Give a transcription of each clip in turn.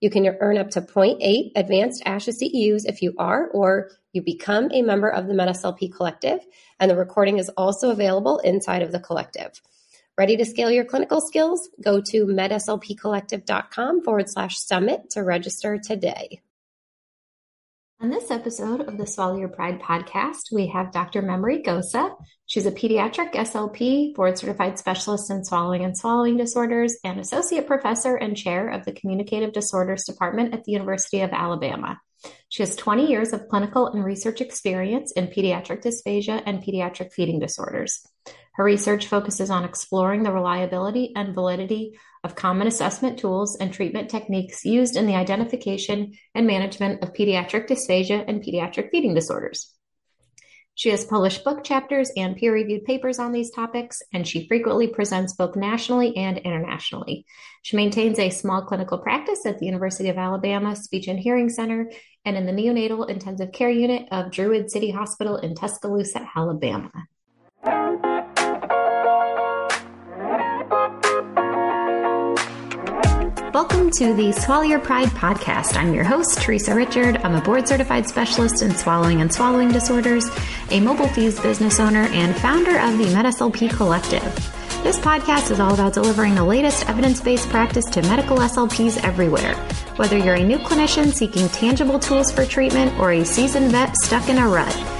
You can earn up to 0.8 advanced ASHA CEUs if you are or you become a member of the MedSLP Collective, and the recording is also available inside of the collective. Ready to scale your clinical skills? Go to medslpcollective.com forward slash summit to register today. On this episode of the Swallow Your Pride podcast, we have Dr. Memory Gosa. She's a pediatric SLP, board certified specialist in swallowing and swallowing disorders, and associate professor and chair of the Communicative Disorders Department at the University of Alabama. She has 20 years of clinical and research experience in pediatric dysphagia and pediatric feeding disorders. Her research focuses on exploring the reliability and validity of common assessment tools and treatment techniques used in the identification and management of pediatric dysphagia and pediatric feeding disorders. She has published book chapters and peer reviewed papers on these topics, and she frequently presents both nationally and internationally. She maintains a small clinical practice at the University of Alabama Speech and Hearing Center and in the neonatal intensive care unit of Druid City Hospital in Tuscaloosa, Alabama. Welcome to the Swallow Your Pride podcast. I'm your host, Teresa Richard. I'm a board certified specialist in swallowing and swallowing disorders, a mobile FEES business owner, and founder of the MedSLP Collective. This podcast is all about delivering the latest evidence based practice to medical SLPs everywhere. Whether you're a new clinician seeking tangible tools for treatment or a seasoned vet stuck in a rut,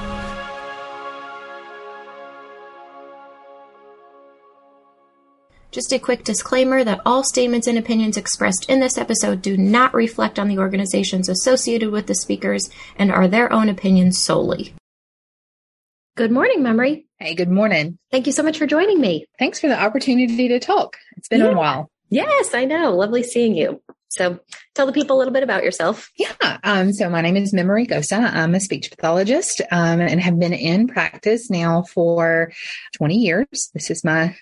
Just a quick disclaimer that all statements and opinions expressed in this episode do not reflect on the organizations associated with the speakers and are their own opinions solely. Good morning, Memory. Hey, good morning. Thank you so much for joining me. Thanks for the opportunity to talk. It's been yeah. a while. Yes, I know. Lovely seeing you. So tell the people a little bit about yourself. Yeah. Um, so my name is Memory Gosa. I'm a speech pathologist um, and have been in practice now for 20 years. This is my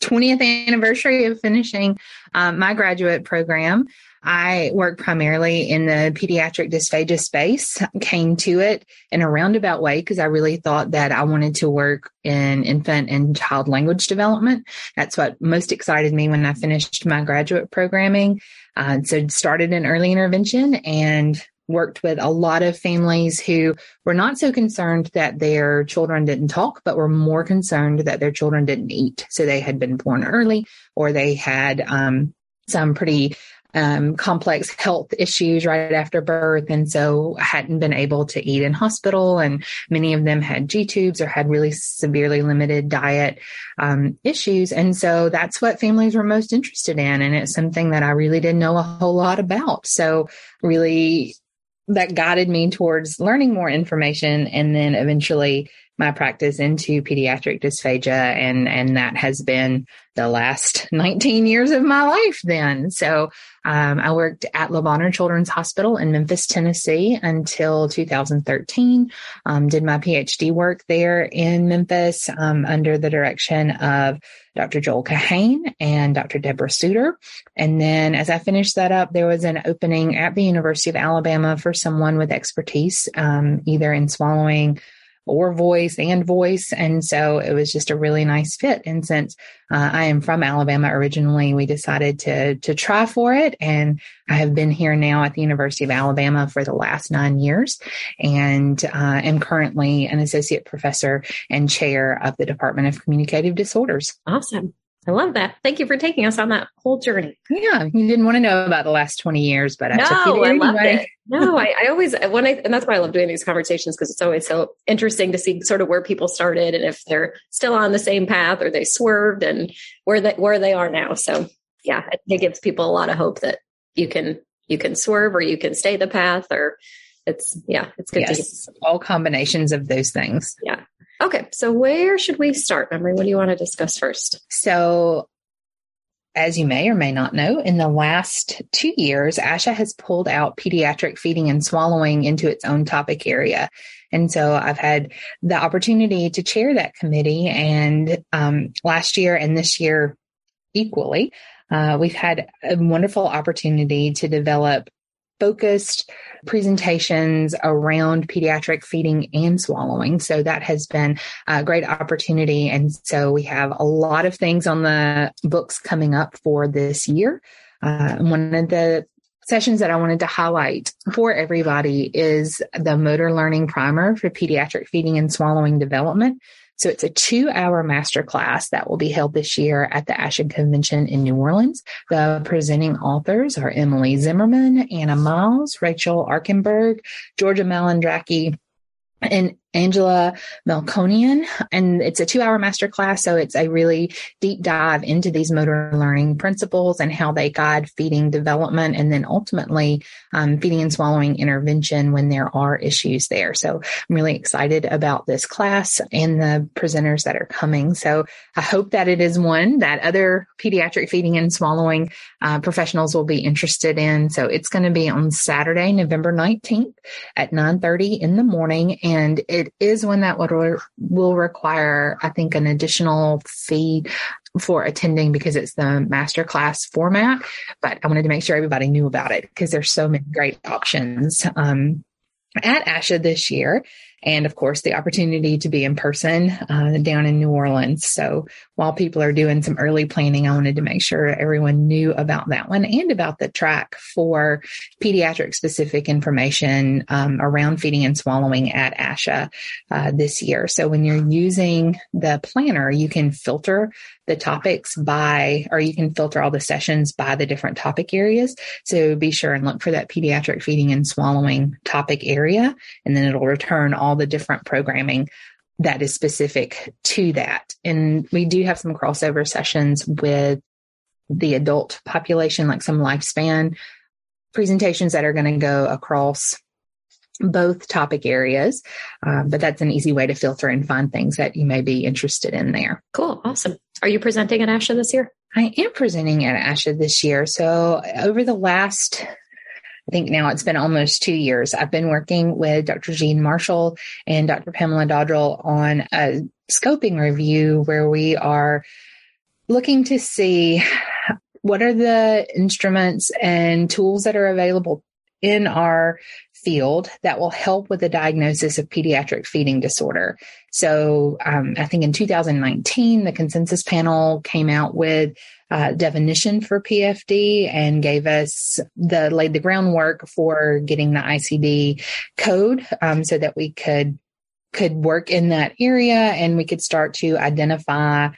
20th anniversary of finishing um, my graduate program. I work primarily in the pediatric dysphagia space, came to it in a roundabout way because I really thought that I wanted to work in infant and child language development. That's what most excited me when I finished my graduate programming. Uh, so started in early intervention and worked with a lot of families who were not so concerned that their children didn't talk, but were more concerned that their children didn't eat. So they had been born early or they had um, some pretty um, complex health issues right after birth. And so hadn't been able to eat in hospital. And many of them had G tubes or had really severely limited diet um, issues. And so that's what families were most interested in. And it's something that I really didn't know a whole lot about. So really that guided me towards learning more information and then eventually my practice into pediatric dysphagia and and that has been the last 19 years of my life then. So um, i worked at Le Bonheur children's hospital in memphis tennessee until 2013 um, did my phd work there in memphis um, under the direction of dr joel kahane and dr deborah suiter. And then as i finished that up there was an opening at the university of alabama for someone with expertise um, either in swallowing or voice and voice. And so it was just a really nice fit. And since uh, I am from Alabama originally, we decided to, to try for it. And I have been here now at the University of Alabama for the last nine years and uh, am currently an associate professor and chair of the Department of Communicative Disorders. Awesome. I love that. Thank you for taking us on that whole journey. Yeah, you didn't want to know about the last 20 years, but I no, took you I loved it. No, I, I, always, when I, and that's why I love doing these conversations because it's always so interesting to see sort of where people started and if they're still on the same path or they swerved and where they, where they are now. So yeah, it gives people a lot of hope that you can, you can swerve or you can stay the path or it's, yeah, it's good yes, to all combinations of those things. Yeah. Okay, so where should we start, Memory? What do you want to discuss first? So, as you may or may not know, in the last two years, ASHA has pulled out pediatric feeding and swallowing into its own topic area. And so I've had the opportunity to chair that committee. And um, last year and this year equally, uh, we've had a wonderful opportunity to develop focused presentations around pediatric feeding and swallowing. So that has been a great opportunity. And so we have a lot of things on the books coming up for this year. Uh, one of the sessions that I wanted to highlight for everybody is the motor learning primer for pediatric feeding and swallowing development. So it's a two hour masterclass that will be held this year at the ASHA Convention in New Orleans. The presenting authors are Emily Zimmerman, Anna Miles, Rachel Arkenberg, Georgia Malandraki, and Angela Melkonian. And it's a two hour masterclass. So it's a really deep dive into these motor learning principles and how they guide feeding development and then ultimately um, feeding and swallowing intervention when there are issues there. So I'm really excited about this class and the presenters that are coming. So I hope that it is one that other pediatric feeding and swallowing uh, professionals will be interested in. So it's going to be on Saturday, November 19th at 9:30 in the morning. And it it is one that would re- will require, I think, an additional fee for attending because it's the master class format. But I wanted to make sure everybody knew about it because there's so many great options. Um, at ASHA this year and of course the opportunity to be in person uh, down in New Orleans. So while people are doing some early planning, I wanted to make sure everyone knew about that one and about the track for pediatric specific information um, around feeding and swallowing at ASHA uh, this year. So when you're using the planner, you can filter the topics by, or you can filter all the sessions by the different topic areas. So be sure and look for that pediatric feeding and swallowing topic area, and then it'll return all the different programming that is specific to that. And we do have some crossover sessions with the adult population, like some lifespan presentations that are going to go across both topic areas. Uh, but that's an easy way to filter and find things that you may be interested in there. Cool. Awesome. Are you presenting at ASHA this year? I am presenting at ASHA this year. So over the last I think now it's been almost two years. I've been working with Dr. Jean Marshall and Dr. Pamela Dodrill on a scoping review where we are looking to see what are the instruments and tools that are available in our field that will help with the diagnosis of pediatric feeding disorder. So um, I think in 2019, the consensus panel came out with uh, definition for PFD and gave us the laid the groundwork for getting the ICD code um, so that we could could work in that area and we could start to identify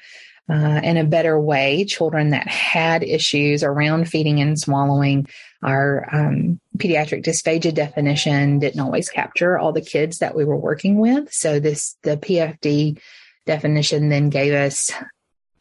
uh, in a better way children that had issues around feeding and swallowing. Our um, pediatric dysphagia definition didn't always capture all the kids that we were working with. So this the PFD definition then gave us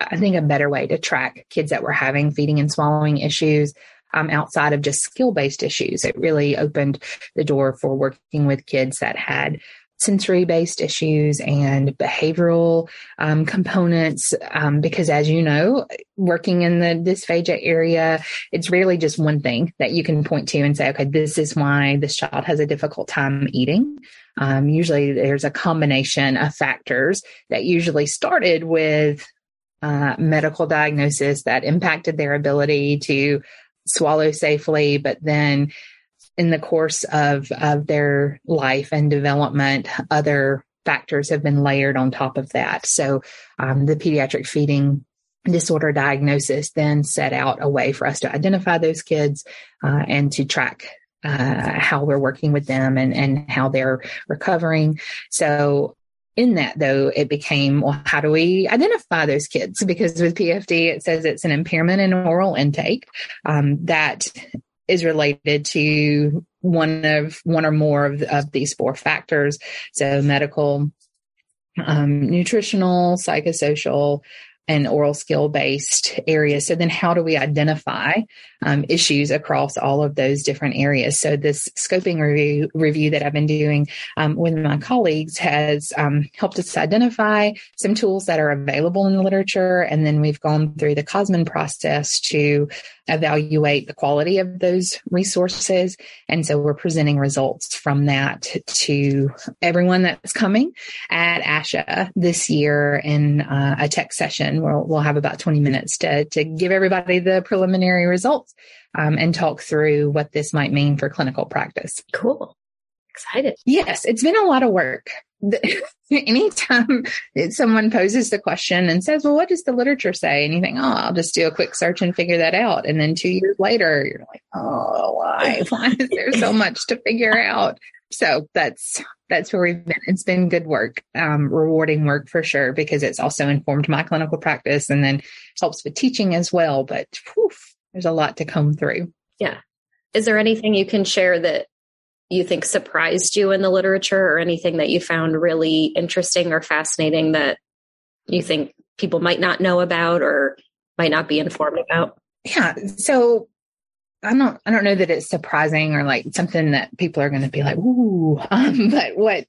I think, a better way to track kids that were having feeding and swallowing issues um, outside of just skill based issues. It really opened the door for working with kids that had sensory based issues and behavioral um, components. Um, because as you know, working in the dysphagia area, it's rarely just one thing that you can point to and say, okay, this is why this child has a difficult time eating. Um, usually there's a combination of factors that usually started with uh, medical diagnosis that impacted their ability to swallow safely, but then in the course of, of their life and development, other factors have been layered on top of that. So um, the pediatric feeding disorder diagnosis then set out a way for us to identify those kids uh, and to track uh, how we're working with them and, and how they're recovering. So in that though, it became, well, how do we identify those kids? Because with PFD, it says it's an impairment in oral intake um, that is related to one of one or more of, of these four factors. So medical, um, nutritional, psychosocial, and oral skill based areas. So then how do we identify um, issues across all of those different areas? So this scoping review, review that I've been doing um, with my colleagues has um, helped us identify some tools that are available in the literature. And then we've gone through the COSMIN process to evaluate the quality of those resources. And so we're presenting results from that to everyone that's coming at ASHA this year in uh, a tech session where we'll have about 20 minutes to, to give everybody the preliminary results um, and talk through what this might mean for clinical practice. Cool. Excited. Yes, it's been a lot of work. anytime someone poses the question and says, well, what does the literature say? And you think, oh, I'll just do a quick search and figure that out. And then two years later, you're like, oh, why? Why is there so much to figure out? So that's, that's where we've been. It's been good work, um, rewarding work for sure, because it's also informed my clinical practice and then helps with teaching as well. But whew, there's a lot to come through. Yeah. Is there anything you can share that you think surprised you in the literature or anything that you found really interesting or fascinating that you think people might not know about or might not be informed about? Yeah. So I don't I don't know that it's surprising or like something that people are going to be like, ooh. Um, but what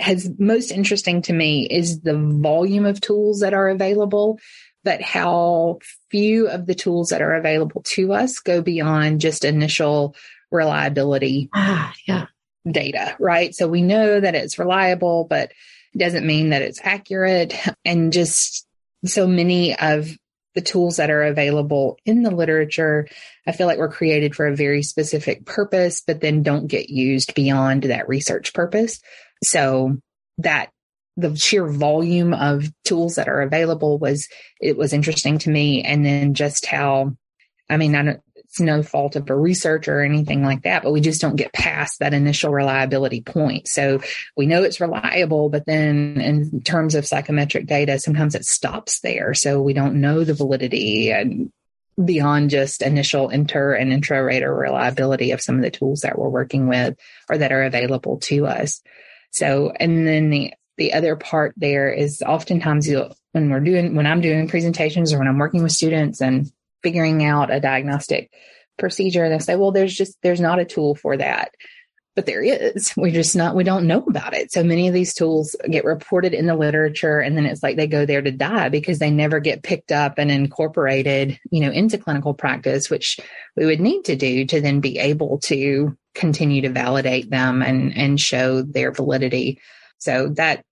has most interesting to me is the volume of tools that are available, but how few of the tools that are available to us go beyond just initial reliability ah, yeah. data, right? So we know that it's reliable, but it doesn't mean that it's accurate. And just so many of the tools that are available in the literature, I feel like were created for a very specific purpose, but then don't get used beyond that research purpose. So that the sheer volume of tools that are available was, it was interesting to me. And then just how, I mean, I don't, it's no fault of a researcher or anything like that, but we just don't get past that initial reliability point. So we know it's reliable, but then in terms of psychometric data, sometimes it stops there. So we don't know the validity and beyond just initial inter and intra rater reliability of some of the tools that we're working with or that are available to us. So, and then the, the other part there is oftentimes you'll, when we're doing, when I'm doing presentations or when I'm working with students and figuring out a diagnostic procedure. And They'll say, well, there's just, there's not a tool for that. But there is. We just not, we don't know about it. So many of these tools get reported in the literature and then it's like they go there to die because they never get picked up and incorporated, you know, into clinical practice, which we would need to do to then be able to continue to validate them and, and show their validity. So that,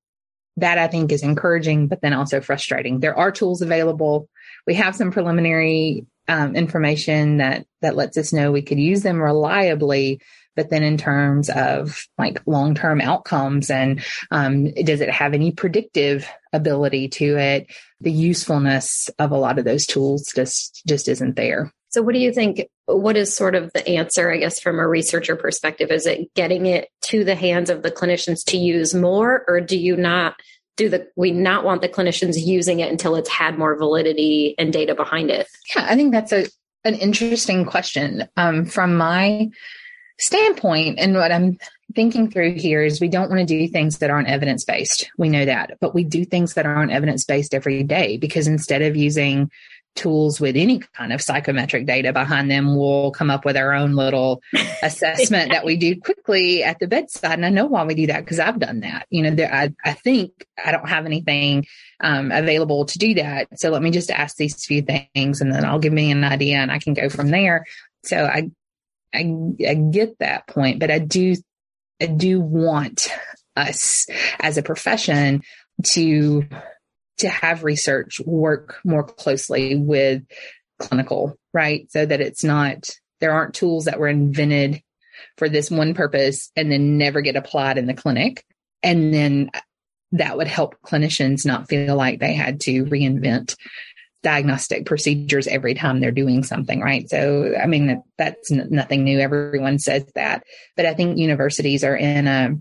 that I think is encouraging, but then also frustrating. There are tools available we have some preliminary um, information that that lets us know we could use them reliably but then in terms of like long term outcomes and um, does it have any predictive ability to it? The usefulness of a lot of those tools just just isn't there. So what do you think what is sort of the answer i guess from a researcher perspective? Is it getting it to the hands of the clinicians to use more or do you not do the we not want the clinicians using it until it's had more validity and data behind it? Yeah, I think that's a an interesting question. Um, from my standpoint, and what I'm thinking through here is we don't want to do things that aren't evidence based. We know that, but we do things that aren't evidence based every day because instead of using tools with any kind of psychometric data behind them, we'll come up with our own little assessment that we do quickly at the bedside. And I know why we do that because I've done that. You know, there, I, I think I don't have anything um, available to do that. So let me just ask these few things and then I'll give me an idea and I can go from there. So I, I, I get that point, but I do, I do want us as a profession to to have research work more closely with clinical, right? So that it's not, there aren't tools that were invented for this one purpose and then never get applied in the clinic. And then that would help clinicians not feel like they had to reinvent diagnostic procedures every time they're doing something, right? So, I mean, that's nothing new. Everyone says that. But I think universities are in a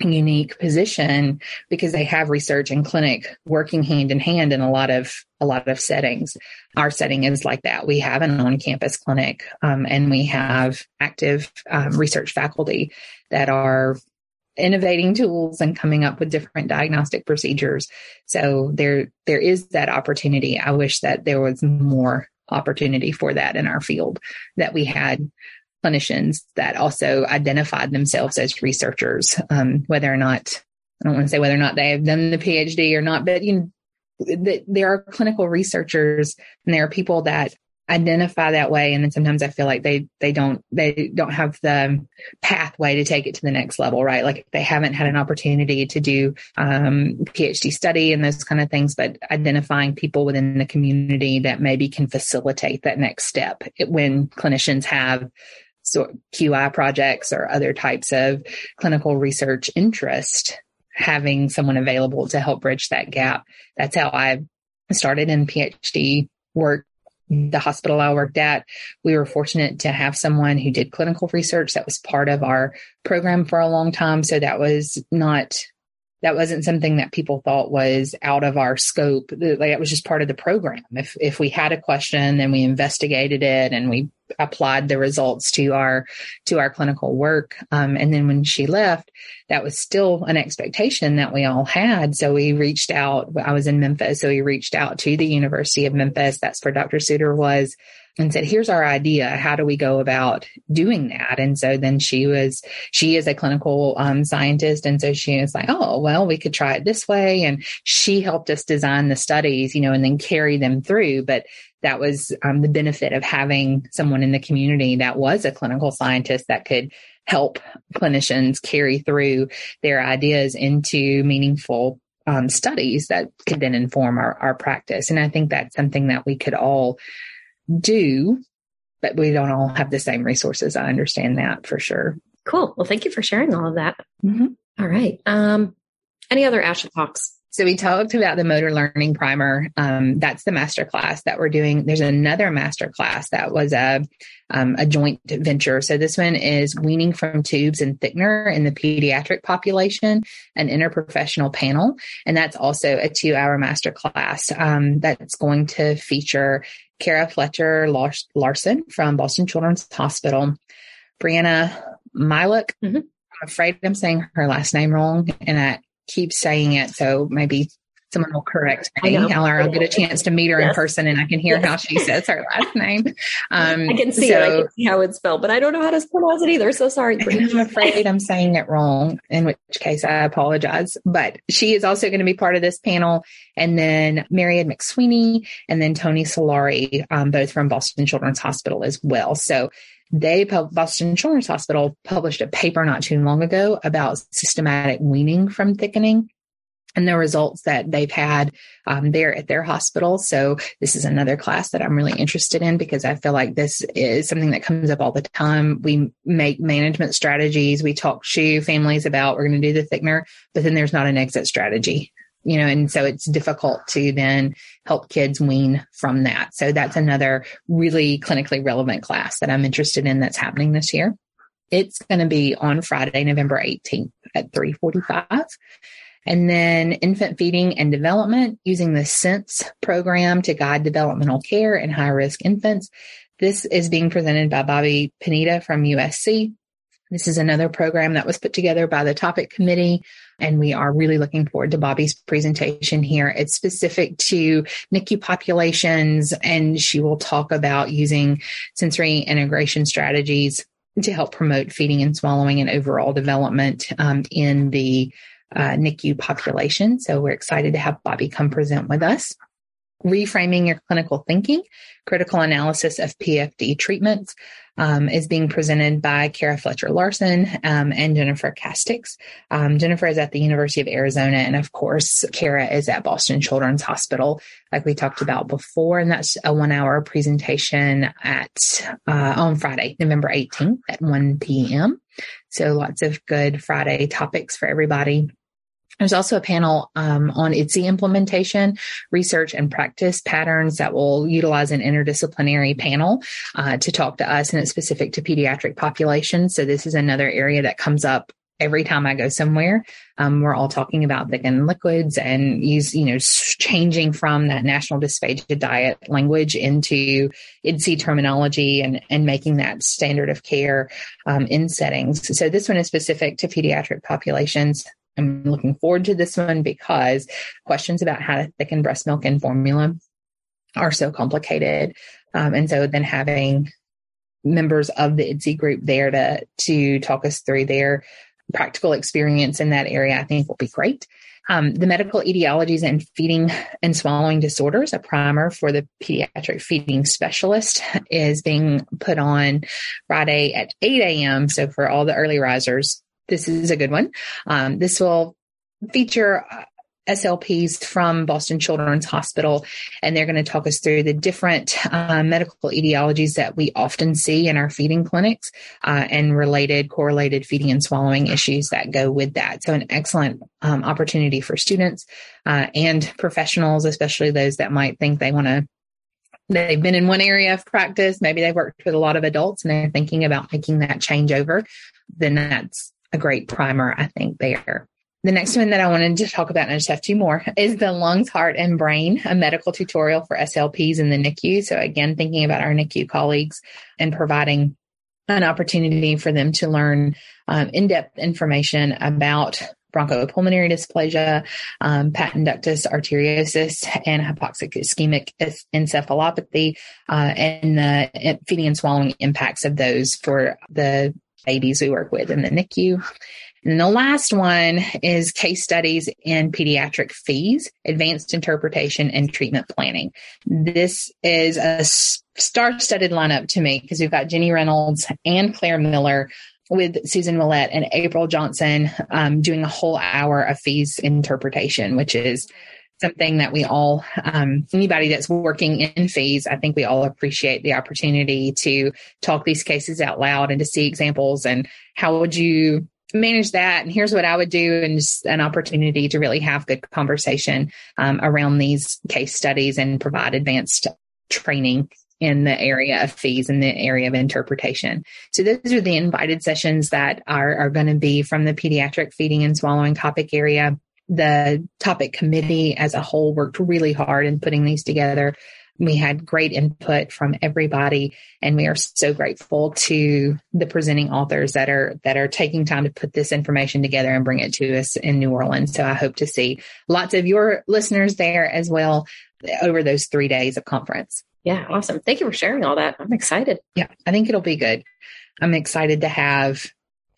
unique position because they have research and clinic working hand in hand in a lot of a lot of settings. Our setting is like that. We have an on-campus clinic, um, and we have active um, research faculty that are innovating tools and coming up with different diagnostic procedures. So there there is that opportunity. I wish that there was more opportunity for that in our field that we had clinicians that also identified themselves as researchers, um, whether or not I don't want to say whether or not they have done the PhD or not, but you know, that there are clinical researchers and there are people that identify that way and then sometimes i feel like they they don't they don't have the pathway to take it to the next level right? Like they haven't had an opportunity to do um, phd study and those kind of things but identifying people within the community that maybe can facilitate that next step when clinicians have so qi projects or other types of clinical research interest having someone available to help bridge that gap that's how i started in phd work the hospital I worked at, we were fortunate to have someone who did clinical research that was part of our program for a long time. So that was not, that wasn't something that people thought was out of our scope. Like it was just part of the program. If, if we had a question, then we investigated it and we applied the results to our to our clinical work um, and then when she left that was still an expectation that we all had so we reached out i was in memphis so we reached out to the university of memphis that's where dr suiter was and said, here's our idea. How do we go about doing that? And so then she was, she is a clinical um, scientist. And so she was like, oh, well, we could try it this way. And she helped us design the studies, you know, and then carry them through. But that was um, the benefit of having someone in the community that was a clinical scientist that could help clinicians carry through their ideas into meaningful um, studies that could then inform our, our practice. And I think that's something that we could all do, but we don't all have the same resources. I understand that for sure. Cool. Well, thank you for sharing all of that. Mm-hmm. All right. Um, any other ASHA talks? So we talked about the motor learning primer. Um, that's the master class that we're doing. There's another master class that was a um, a joint venture. So this one is weaning from tubes and thickener in the pediatric population, an interprofessional panel, and that's also a two hour master class um, that's going to feature Kara Fletcher Larson from Boston Children's Hospital, Brianna Milock. Mm-hmm. I'm afraid I'm saying her last name wrong, and I keep saying it. So maybe someone will correct me. I'll, I'll get a chance to meet her yes. in person and I can hear yes. how she says her last name. Um, I can see so, it. I can see how it's spelled, but I don't know how to pronounce it either. So sorry. I'm afraid I'm saying it wrong, in which case I apologize. But she is also going to be part of this panel. And then Marian McSweeney and then Tony Solari, um, both from Boston Children's Hospital as well. So they Boston Children's Hospital published a paper not too long ago about systematic weaning from thickening and the results that they've had um, there at their hospital. So this is another class that I'm really interested in because I feel like this is something that comes up all the time. We make management strategies. We talk to families about we're going to do the thickener, but then there's not an exit strategy you know, and so it's difficult to then help kids wean from that. So that's another really clinically relevant class that I'm interested in that's happening this year. It's going to be on Friday, November 18th at 345. And then infant feeding and development using the SENSE program to guide developmental care in high risk infants. This is being presented by Bobbi Pineda from USC. This is another program that was put together by the topic committee, and we are really looking forward to Bobbi's presentation here. It's specific to NICU populations, and she will talk about using sensory integration strategies to help promote feeding and swallowing and overall development um, in the uh, NICU population. So we're excited to have Bobbi come present with us reframing your clinical thinking, critical analysis of PFD treatments um, is being presented by Kara Fletcher Larson um, and Jennifer Castix. Um, Jennifer is at the University of Arizona, and of course, Kara is at Boston Children's Hospital, like we talked about before. And that's a one-hour presentation at uh, on Friday, November 18th at 1 p.m. So lots of good Friday topics for everybody. There's also a panel um, on IDDSI implementation, research and practice patterns that will utilize an interdisciplinary panel uh, to talk to us, and it's specific to pediatric populations. So this is another area that comes up every time I go somewhere. Um, we're all talking about thickened liquids and use, you know, changing from that national dysphagia diet language into IDDSI terminology and, and making that standard of care um, in settings. So this one is specific to pediatric populations. I'm looking forward to this one because questions about how to thicken breast milk and formula are so complicated. Um, and so then having members of the IDDSI group there to to talk us through their practical experience in that area, I think will be great. Um, the medical etiologies and feeding and swallowing disorders, a primer for the pediatric feeding specialist, is being put on Friday at 8 a.m. So for all the early risers, this is a good one. Um, this will feature uh, SLPs from Boston Children's Hospital, and they're going to talk us through the different uh, medical etiologies that we often see in our feeding clinics uh, and related correlated feeding and swallowing issues that go with that. So, an excellent um, opportunity for students uh, and professionals, especially those that might think they want to. They've been in one area of practice. Maybe they've worked with a lot of adults and they're thinking about making that change over. Then that's a great primer, I think, there. The next one that I wanted to talk about, and I just have two more, is the lungs, heart, and brain, a medical tutorial for SLPs in the NICU. So again, thinking about our NICU colleagues and providing an opportunity for them to learn um, in-depth information about bronchopulmonary dysplasia, um, patent ductus arteriosus, and hypoxic ischemic encephalopathy, uh, and the feeding and swallowing impacts of those for the babies we work with in the NICU. And the last one is case studies in pediatric FEES, advanced interpretation and treatment planning. This is a star studded lineup to me because we've got Jenny Reynolds and Claire Miller with Susan Millette and April Johnson um, doing a whole hour of FEES interpretation, which is something that we all, um, anybody that's working in FEES, I think we all appreciate the opportunity to talk these cases out loud and to see examples and how would you manage that and here's what i would do and just an opportunity to really have good conversation um, around these case studies and provide advanced training in the area of FEES in the area of interpretation. So those are the invited sessions that are, are going to be from the pediatric feeding and swallowing topic area. The topic committee as a whole worked really hard in putting these together we had great input from everybody and we are so grateful to the presenting authors that are that are taking time to put this information together and bring it to us in New Orleans. So I hope to see lots of your listeners there as well over those 3 days of conference. Yeah, awesome. Thank you for sharing all that. I'm excited. Yeah, I think it'll be good. I'm excited to have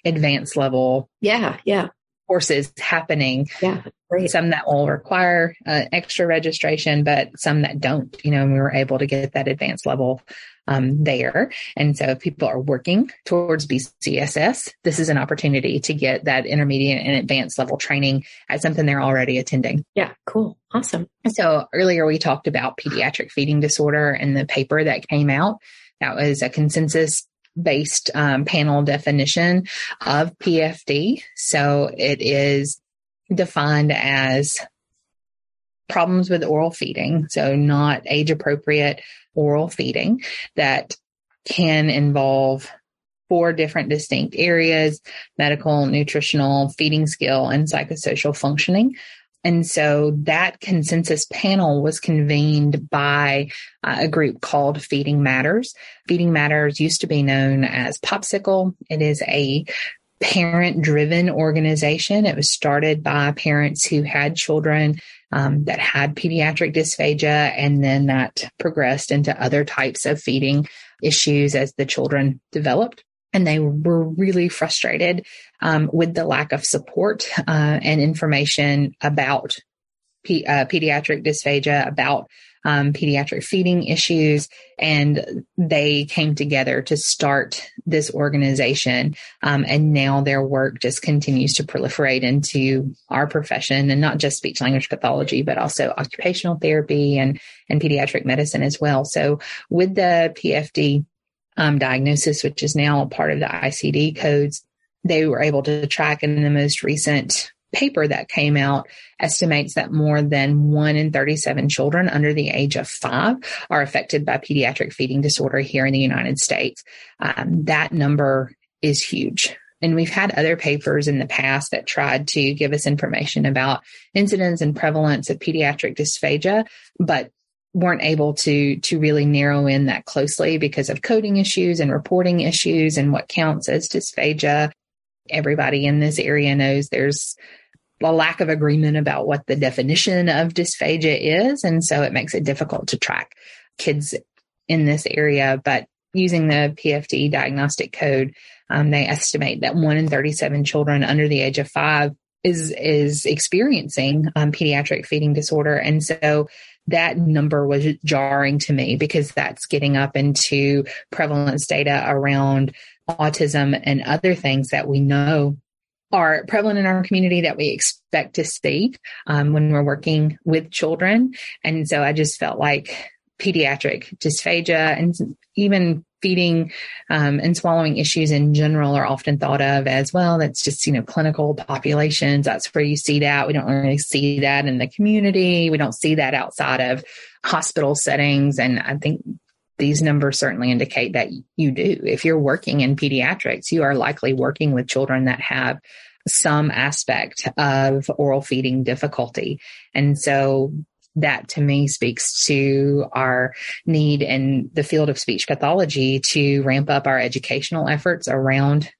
advanced level yeah yeah courses happening. Yeah. Great. Some that will require uh, extra registration, but some that don't. You know, and we were able to get that advanced level um, there. And so if people are working towards BCSS, this is an opportunity to get that intermediate and advanced level training at something they're already attending. Yeah, cool. Awesome. So earlier we talked about pediatric feeding disorder and the paper that came out. That was a consensus based um, panel definition of PFD. So it is defined as problems with oral feeding, so not age appropriate oral feeding that can involve four different distinct areas medical, nutritional, feeding skill, and psychosocial functioning. And so that consensus panel was convened by uh, a group called Feeding Matters. Feeding Matters used to be known as Popsicle. It is a parent driven organization. It was started by parents who had children um, that had pediatric dysphagia, and then that progressed into other types of feeding issues as the children developed and they were really frustrated um, with the lack of support uh, and information about pe- uh, pediatric dysphagia, about um, pediatric feeding issues, and they came together to start this organization. Um, and now their work just continues to proliferate into our profession, and not just speech language pathology, but also occupational therapy and and pediatric medicine as well. So with the PFD um, diagnosis, which is now a part of the ICD codes, they were able to track in the most recent paper that came out estimates that more than one in 37 children under the age of five are affected by pediatric feeding disorder here in the United States. Um, that number is huge. And we've had other papers in the past that tried to give us information about incidence and prevalence of pediatric dysphagia, but weren't able to to really narrow in that closely because of coding issues and reporting issues and what counts as dysphagia. Everybody in this area knows there's a lack of agreement about what the definition of dysphagia is. And so it makes it difficult to track kids in this area. But using the PFD diagnostic code, um, they estimate that one in 37 children under the age of five is, is experiencing um, pediatric feeding disorder. And so that number was jarring to me because that's getting up into prevalence data around autism and other things that we know are prevalent in our community that we expect to see um, when we're working with children. And so I just felt like pediatric dysphagia and even feeding um, and swallowing issues in general are often thought of as well. That's just, you know, clinical populations. That's where you see that. We don't really see that in the community. We don't see that outside of hospital settings. And I think these numbers certainly indicate that you do. If you're working in pediatrics, you are likely working with children that have some aspect of oral feeding difficulty. And so that to me speaks to our need in the field of speech pathology to ramp up our educational efforts around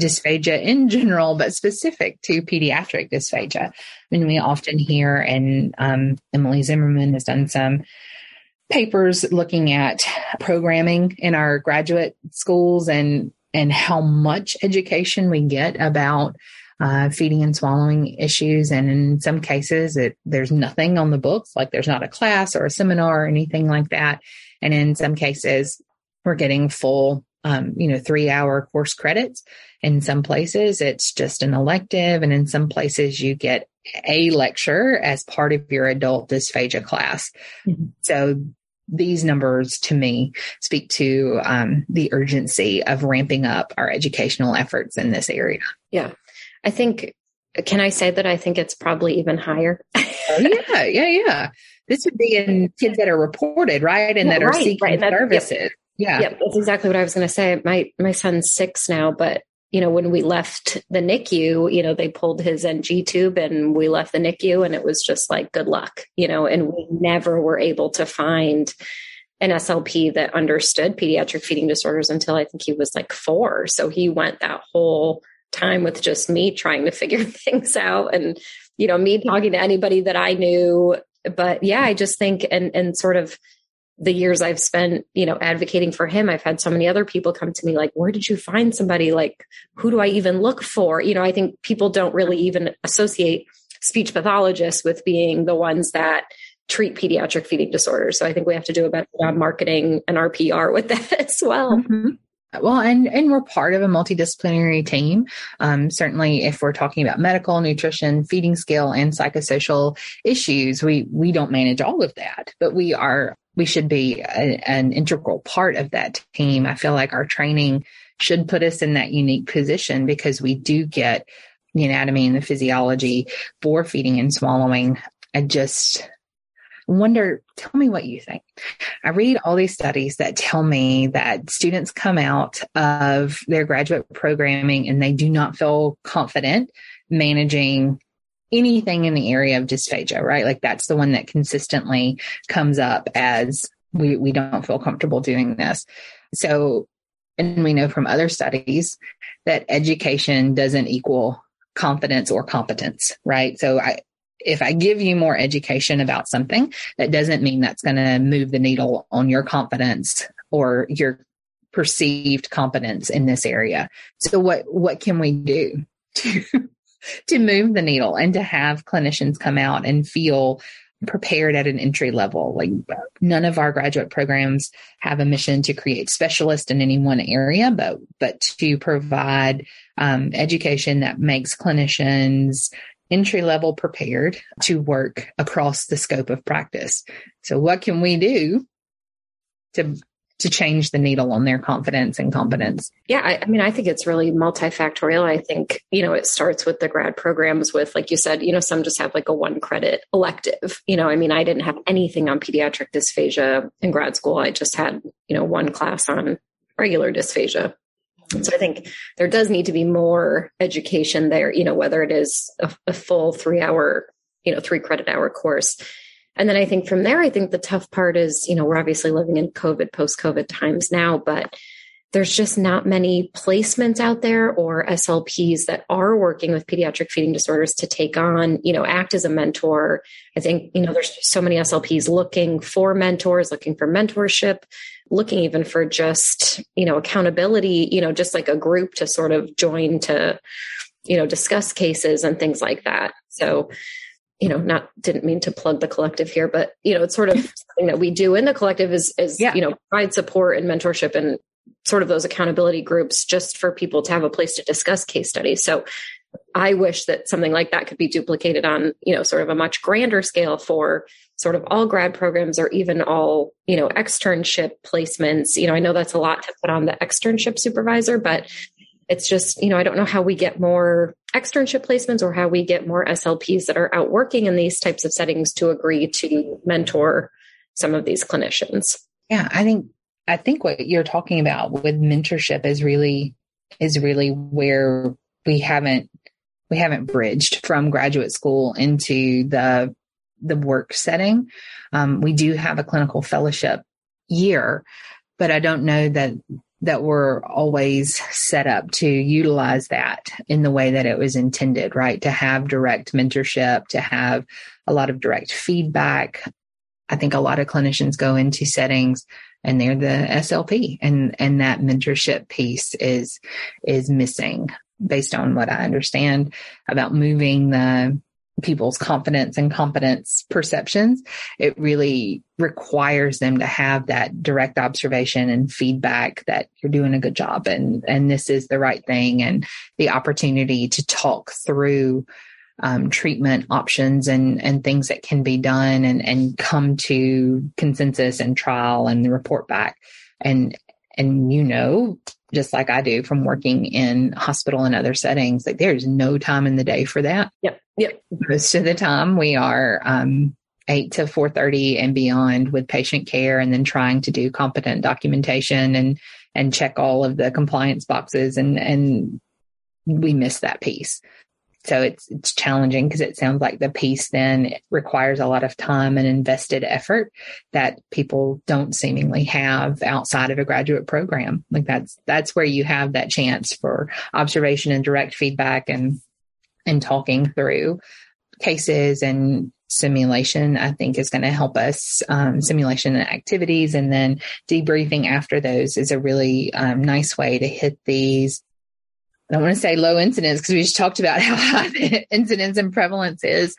dysphagia in general, but specific to pediatric dysphagia. I mean, we often hear, and um, Emily Zimmerman has done some papers looking at programming in our graduate schools and and how much education we get about uh, feeding and swallowing issues. And in some cases, it, there's nothing on the books, like there's not a class or a seminar or anything like that. And in some cases, we're getting full, um, you know, three hour course credits. In some places, it's just an elective. And in some places, you get a lecture as part of your adult dysphagia class. Mm-hmm. So these numbers to me speak to um, the urgency of ramping up our educational efforts in this area. Yeah. I think, can I say that I think it's probably even higher? oh, yeah, yeah, yeah. This would be in kids that are reported, right? And yeah, that are right, seeking right. services. Yep. Yeah. Yep, that's exactly what I was going to say. My my son's six now, but you know, when we left the NICU, you know, they pulled his NG tube and we left the NICU and it was just like, good luck, you know, and we never were able to find an SLP that understood pediatric feeding disorders until I think he was like four. So he went that whole time with just me trying to figure things out and you know me talking to anybody that i knew. But yeah i just think and and sort of the years i've spent you know advocating for him i've had so many other people come to me like where did you find somebody? Like who do i even look for? You know i think people don't really even associate speech pathologists with being the ones that treat pediatric feeding disorders. So i think we have to do a better job marketing and our pr with that as well. Mm-hmm. Well, and and we're part of a multidisciplinary team. Um, certainly, if we're talking about medical, nutrition, feeding skill, and psychosocial issues, we we don't manage all of that, but we are we should be a, an integral part of that team. I feel like our training should put us in that unique position because we do get the anatomy and the physiology for feeding and swallowing. I just wonder, tell me what you think. I read all these studies that tell me that students come out of their graduate programming and they do not feel confident managing anything in the area of dysphagia, right? Like that's the one that consistently comes up as we, we don't feel comfortable doing this. So, and we know from other studies that education doesn't equal confidence or competence, right? So I, if I give you more education about something, that doesn't mean that's going to move the needle on your confidence or your perceived competence in this area. So what, what can we do to, to move the needle and to have clinicians come out and feel prepared at an entry level. Like none of our graduate programs have a mission to create specialists in any one area, but but to provide um, education that makes clinicians entry level prepared to work across the scope of practice. So what can we do to to change the needle on their confidence and competence? Yeah, I, I, mean, I think it's really multifactorial. I think, you know, it starts with the grad programs with, like you said, you know, some just have like a one credit elective. You know, I mean, I didn't have anything on pediatric dysphagia in grad school. I just had, you know, one class on regular dysphagia. So I think there does need to be more education there, you know, whether it is a, a full three hour, you know, three credit hour course and then I think from there, I think the tough part is, you know, we're obviously living in COVID, post COVID times now, but there's just not many placements out there or SLPs that are working with pediatric feeding disorders to take on, you know, act as a mentor. I think, you know, there's so many SLPs looking for mentors, looking for mentorship, looking even for just, you know, accountability, you know, just like a group to sort of join to, you know, discuss cases and things like that. So you know, not didn't mean to plug the collective here, but you know, it's sort of something that we do in the collective is is yeah. you know, provide support and mentorship and sort of those accountability groups just for people to have a place to discuss case studies. So I wish that something like that could be duplicated on, you know, sort of a much grander scale for sort of all grad programs or even all, you know, externship placements. You know, I know that's a lot to put on the externship supervisor, but it's just, you know, I don't know how we get more externship placements or how we get more SLPs that are out working in these types of settings to agree to mentor some of these clinicians. Yeah, I think I think what you're talking about with mentorship is really is really where we haven't we haven't bridged from graduate school into the the work setting. Um, we do have a clinical fellowship year, but I don't know that that we're always set up to utilize that in the way that it was intended, right? To have direct mentorship, to have a lot of direct feedback. I think a lot of clinicians go into settings and they're the SLP and, and that mentorship piece is, is missing based on what I understand about moving the people's confidence and competence perceptions, it really requires them to have that direct observation and feedback that you're doing a good job and and this is the right thing and the opportunity to talk through um, treatment options and and things that can be done and and come to consensus and trial and report back. And and you know just like I do from working in hospital and other settings, like there's no time in the day for that. Yep. Yep. Most of the time we are um, eight to four thirty and beyond with patient care, and then trying to do competent documentation and and check all of the compliance boxes, and and we miss that piece. So it's it's challenging because it sounds like the piece then requires a lot of time and invested effort that people don't seemingly have outside of a graduate program. Like that's that's where you have that chance for observation and direct feedback and and talking through cases and simulation i think is going to help us um, simulation activities and then debriefing after those is a really um, nice way to hit these I don't want to say low incidence because we just talked about how high the incidence and prevalence is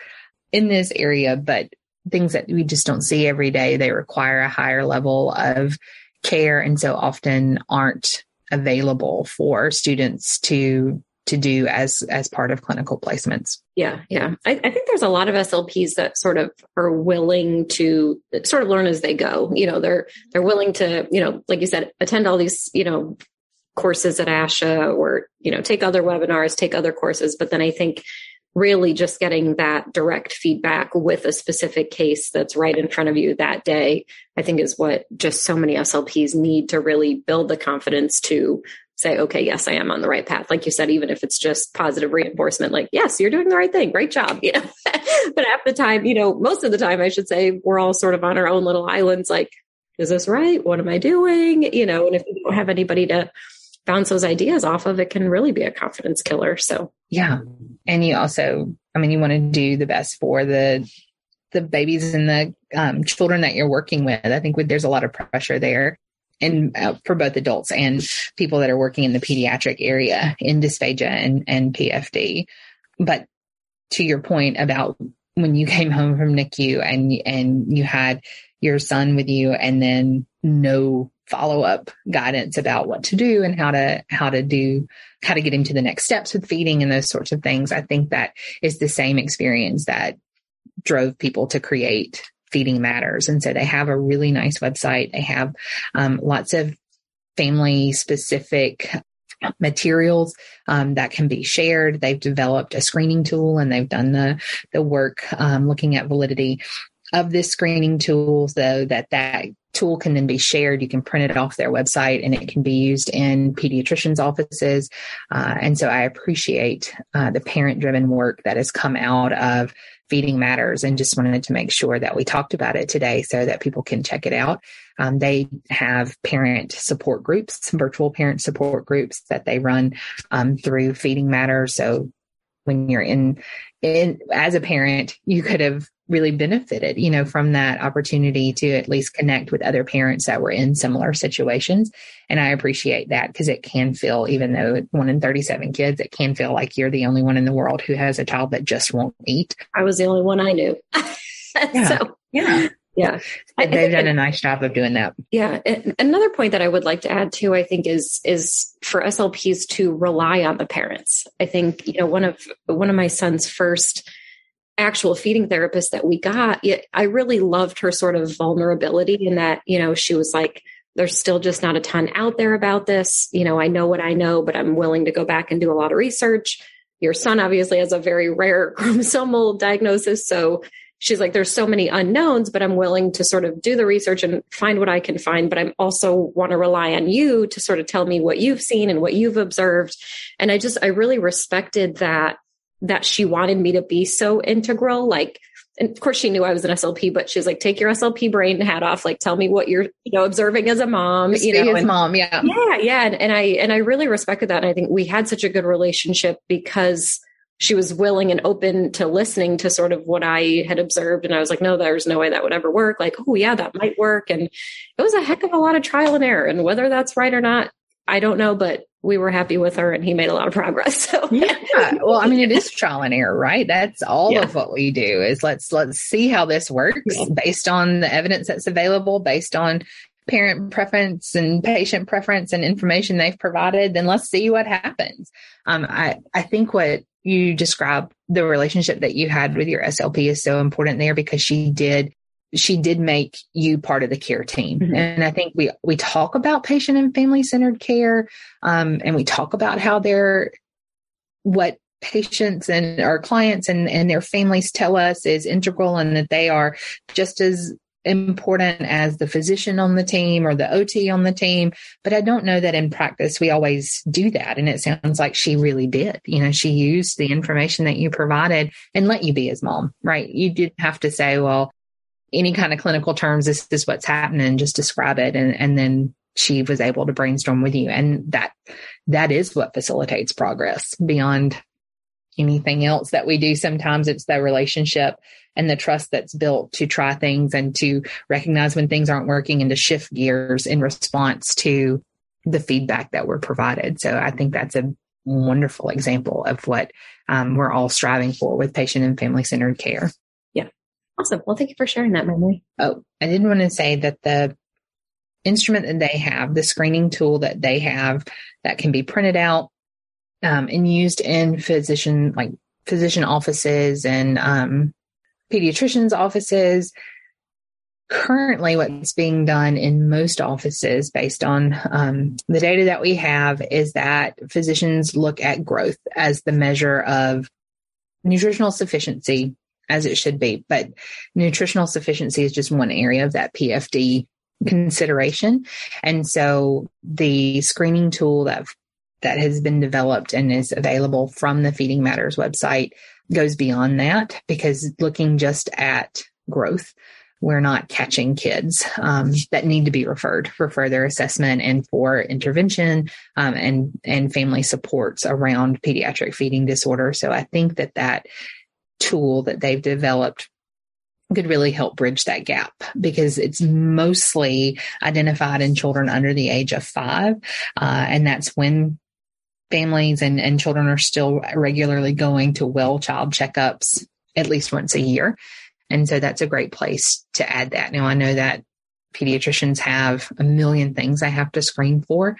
in this area, but things that we just don't see every day. They require a higher level of care and so often aren't available for students to to do as as part of clinical placements. Yeah, yeah. I, I, think there's a lot of SLPs that sort of are willing to sort of learn as they go. You know, they're they're willing to, you know, like you said, attend all these, you know, courses at ASHA or, you know, take other webinars, take other courses. But then I think really just getting that direct feedback with a specific case that's right in front of you that day, I think is what just so many SLPs need to really build the confidence to say, okay, yes, I am on the right path. Like you said, even if it's just positive reinforcement, like, yes, you're doing the right thing. Great job. You know, but half the time, you know, most of the time, I should say, we're all sort of on our own little islands. Like, is this right? What am I doing? You know, and if you don't have anybody to bounce those ideas off of, it can really be a confidence killer. So, yeah. And you also, I mean, you want to do the best for the, the babies and the um, children that you're working with. I think there's a lot of pressure there and uh, for both adults and people that are working in the pediatric area in dysphagia and, and PFD. But to your point about when you came home from NICU and, and you had your son with you and then no follow up guidance about what to do and how to how to do how to get into the next steps with feeding and those sorts of things i think that is the same experience that drove people to create Feeding Matters. And so they have a really nice website. They have um, lots of family specific materials um, that can be shared. They've developed a screening tool and they've done the the work um, looking at validity of this screening tool so that that tool can then be shared. You can print it off their website and it can be used in pediatricians' offices. Uh, and so I appreciate uh, the parent driven work that has come out of Feeding Matters and just wanted to make sure that we talked about it today so that people can check it out. Um, they have parent support groups, virtual parent support groups that they run um, through Feeding Matters. So when you're in, in as a parent, you could have really benefited, you know, from that opportunity to at least connect with other parents that were in similar situations. And I appreciate that because it can feel, even though one in 37 kids, it can feel like you're the only one in the world who has a child that just won't eat. I was the only one I knew. yeah. So, yeah. Yeah. They've done a nice job of doing that. Yeah. Another point that I would like to add too, I think is, is for SLPs to rely on the parents. I think, you know, one of, one of my son's first actual feeding therapist that we got, I really loved her sort of vulnerability in that, you know, she was like, there's still just not a ton out there about this. You know, I know what I know, but I'm willing to go back and do a lot of research. Your son obviously has a very rare chromosomal diagnosis. So she's like, there's so many unknowns, but I'm willing to sort of do the research and find what I can find. But I'm also want to rely on you to sort of tell me what you've seen and what you've observed. And I just, I really respected that that she wanted me to be so integral. Like, and of course she knew I was an SLP, but she's like, take your SLP brain hat off. Like, tell me what you're, you know, observing as a mom, Just you know, as mom. Yeah. Yeah. Yeah. And, and I, and I really respected that. And I think we had such a good relationship because she was willing and open to listening to sort of what I had observed. And I was like, no, there's no way that would ever work. Like, oh yeah, that might work. And it was a heck of a lot of trial and error. And whether that's right or not, I don't know, but we were happy with her and he made a lot of progress. So yeah. Well, I mean, it is trial and error, right? That's all yeah. of what we do is let's, let's see how this works based on the evidence that's available, based on parent preference and patient preference and information they've provided, then let's see what happens. Um, I, I think what you describe the relationship that you had with your SLP is so important there because she did she did make you part of the care team. Mm-hmm. And I think we, we talk about patient and family centered care. Um, and we talk about how they're, what patients and our clients and, and their families tell us is integral and that they are just as important as the physician on the team or the OT on the team. But I don't know that in practice we always do that. And it sounds like she really did. You know, she used the information that you provided and let you be his mom, right? You didn't have to say, well, any kind of clinical terms, this is what's happening, just describe it. And, and then she was able to brainstorm with you. And that, that is what facilitates progress beyond anything else that we do. Sometimes it's the relationship and the trust that's built to try things and to recognize when things aren't working and to shift gears in response to the feedback that we're provided. So I think that's a wonderful example of what um, we're all striving for with patient and family centered care. Awesome. Well, thank you for sharing that memory. Oh, I did want to say that the instrument that they have, the screening tool that they have that can be printed out um, and used in physician, like physician offices and um, pediatricians' offices. Currently, what's being done in most offices, based on um, the data that we have, is that physicians look at growth as the measure of nutritional sufficiency as it should be. But nutritional sufficiency is just one area of that PFD consideration. And so the screening tool that that has been developed and is available from the Feeding Matters website goes beyond that because looking just at growth, we're not catching kids um, that need to be referred for further assessment and for intervention um, and and family supports around pediatric feeding disorder. So I think that that tool that they've developed could really help bridge that gap because it's mostly identified in children under the age of five. Uh, and that's when families and, and children are still regularly going to well child checkups at least once a year. And so that's a great place to add that. Now I know that pediatricians have a million things I have to screen for,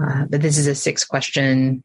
uh, but this is a six question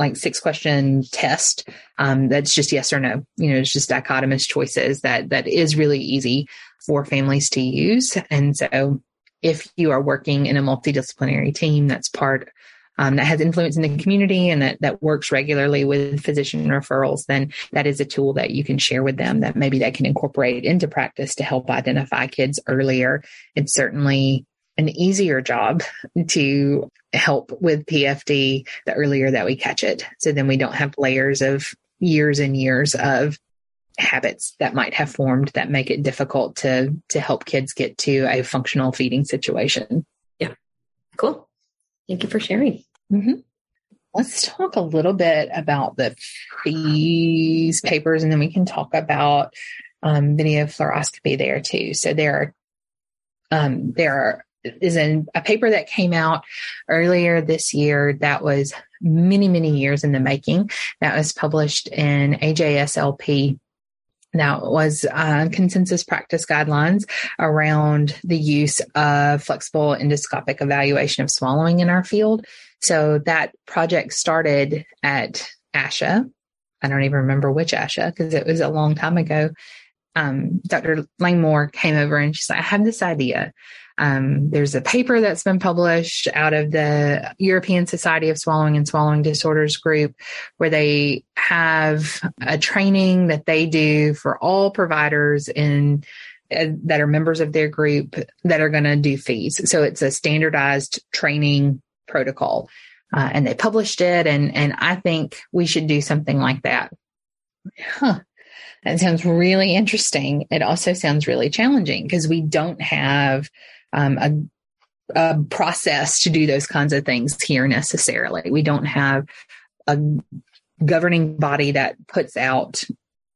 like six question test um, that's just yes or no. You know, it's just dichotomous choices that that is really easy for families to use. And so, if you are working in a multidisciplinary team, that's part um, that has influence in the community and that that works regularly with physician referrals, then that is a tool that you can share with them that maybe they can incorporate into practice to help identify kids earlier. It's certainly an easier job to help with PFD the earlier that we catch it. So then we don't have layers of years and years of habits that might have formed that make it difficult to to help kids get to a functional feeding situation. Yeah. Cool. Thank you for sharing. Mm-hmm. Let's talk a little bit about the FEES papers and then we can talk about um, video fluoroscopy there too. So there are um, there are is in a paper that came out earlier this year that was many, many years in the making. That was published in AJSLP. That was uh, consensus practice guidelines around the use of flexible endoscopic evaluation of swallowing in our field. So that project started at ASHA. I don't even remember which ASHA because it was a long time ago. Um, Dr. Langmore came over and she's like, I have this idea. Um, there's a paper that's been published out of the European Society of Swallowing and Swallowing Disorders group where they have a training that they do for all providers in uh, that are members of their group that are going to do FEES. So it's a standardized training protocol. Uh, and they published it and and I think we should do something like that. Huh. That sounds really interesting. It also sounds really challenging because we don't have um, a, a process to do those kinds of things here necessarily. We don't have a governing body that puts out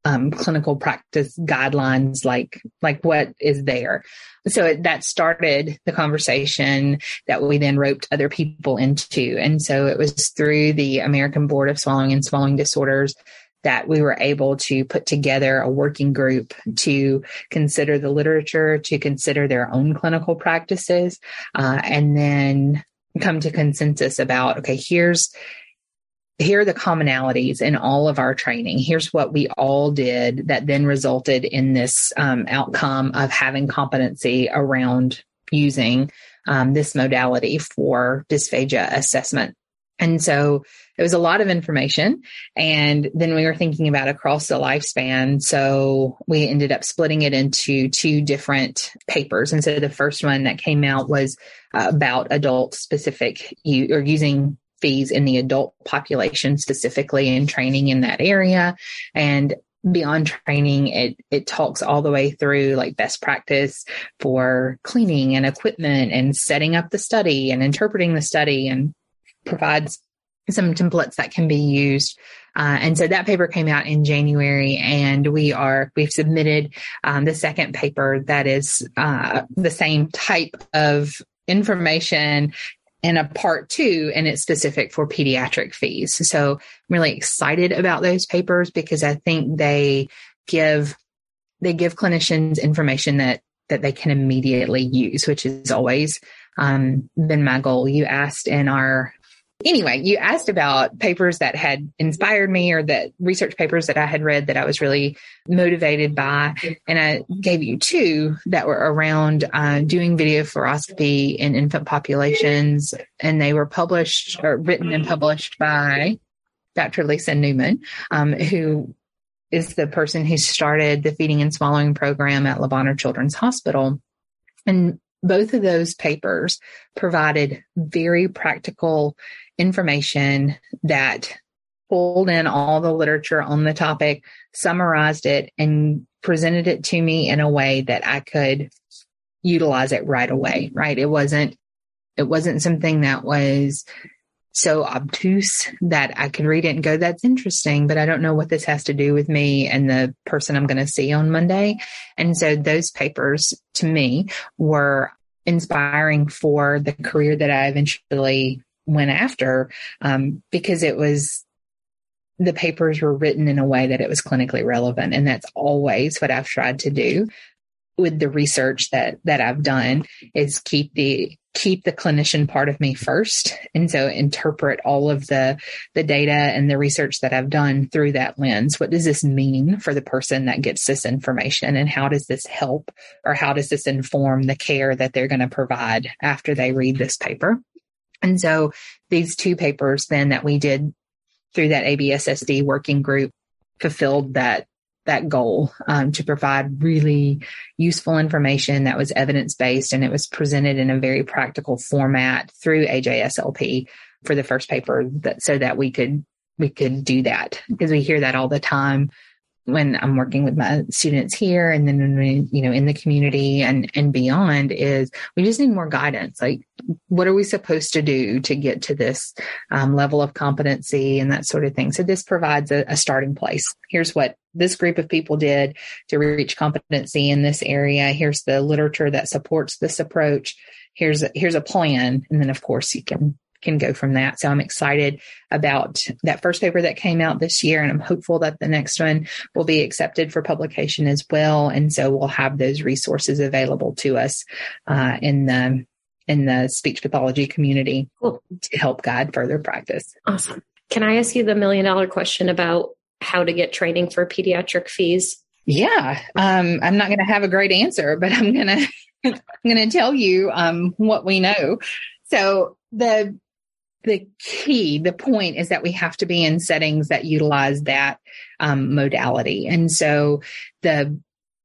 um, clinical practice guidelines like like what is there. So it, that started the conversation that we then roped other people into, and so it was through the American Board of Swallowing and Swallowing Disorders that we were able to put together a working group to consider the literature, to consider their own clinical practices, uh, and then come to consensus about, okay, here's, here are the commonalities in all of our training. Here's what we all did that then resulted in this um, outcome of having competency around using um, this modality for dysphagia assessment. And so it was a lot of information. And then we were thinking about across the lifespan. So we ended up splitting it into two different papers. And so the first one that came out was uh, about adult specific or using FEES in the adult population specifically and training in that area. And beyond training it it talks all the way through like best practice for cleaning and equipment and setting up the study and interpreting the study and provides some templates that can be used. Uh, and so that paper came out in January and we are, we've submitted um, the second paper that is uh, the same type of information in a part two and it's specific for pediatric FEES. So I'm really excited about those papers because I think they give, they give clinicians information that, that they can immediately use, which is always um, been my goal. You asked in our anyway, you asked about papers that had inspired me or that research papers that I had read that I was really motivated by. And I gave you two that were around uh, doing video fluoroscopy in infant populations. And they were published or written and published by Dr. Lisa Newman, um, who is the person who started the feeding and swallowing program at Bonheur Children's Hospital. And both of those papers provided very practical information that pulled in all the literature on the topic, summarized it, and presented it to me in a way that I could utilize it right away, right? It wasn't, it wasn't something that was so obtuse that I can read it and go, that's interesting, but I don't know what this has to do with me and the person I'm going to see on Monday. And so those papers to me were inspiring for the career that I eventually went after um, because it was the papers were written in a way that it was clinically relevant and that's always what i've tried to do with the research that that I've done is keep the keep the clinician part of me first and so interpret all of the the data and the research that I've done through that lens. What does this mean for the person that gets this information and how does this help or how does this inform the care that they're going to provide after they read this paper? And so these two papers then that we did through that ABSSD working group fulfilled that that goal um, to provide really useful information that was evidence based and it was presented in a very practical format through AJSLP for the first paper that so that we could we could do that. Because we hear that all the time when I'm working with my students here and then you know in the community and and beyond is we just need more guidance. Like what are we supposed to do to get to this um, level of competency and that sort of thing? So this provides a, a starting place. Here's what this group of people did to reach competency in this area. Here's the literature that supports this approach. Here's a, here's a plan. And then of course you can can go from that. So I'm excited about that first paper that came out this year, and I'm hopeful that the next one will be accepted for publication as well. And so we'll have those resources available to us uh, in the in the speech pathology community cool. to help guide further practice. Awesome. Can I ask you the million dollar question about how to get training for pediatric FEES? Yeah, um, I'm not going to have a great answer, but I'm going to I'm going to tell you um, what we know. So the the key, the point is that we have to be in settings that utilize that um, modality. And so the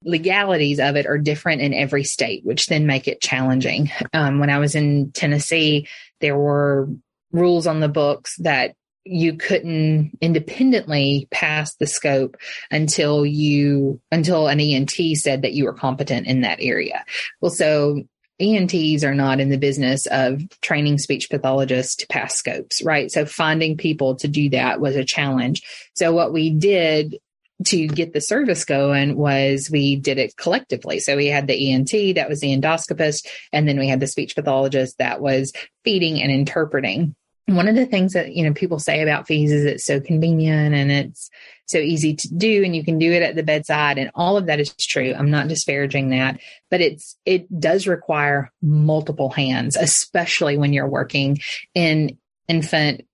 legalities of it are different in every state, which then make it challenging. Um, when I was in Tennessee, there were rules on the books that you couldn't independently pass the scope until you until an ENT said that you were competent in that area. Well, so ENTs are not in the business of training speech pathologists to pass scopes, right? So finding people to do that was a challenge. So what we did to get the service going was we did it collectively. So we had the ENT that was the endoscopist, and then we had the speech pathologist that was feeding and interpreting one of the things that you know people say about FEES is it's so convenient and it's so easy to do and you can do it at the bedside and all of that is true i'm not disparaging that but it's it does require multiple hands especially when you're working in infant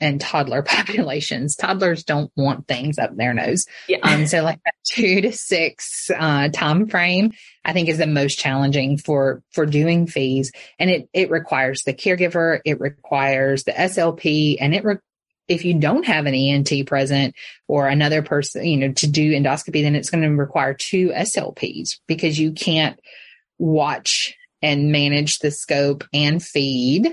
and toddler populations. Toddlers don't want things up their nose. Yeah. Um, so like that two to six uh, time frame, I think is the most challenging for for doing FEES, and it it requires the caregiver, it requires the SLP, and it re- if you don't have an ENT present or another person, you know, to do endoscopy, then it's going to require two SLPs because you can't watch and manage the scope and feed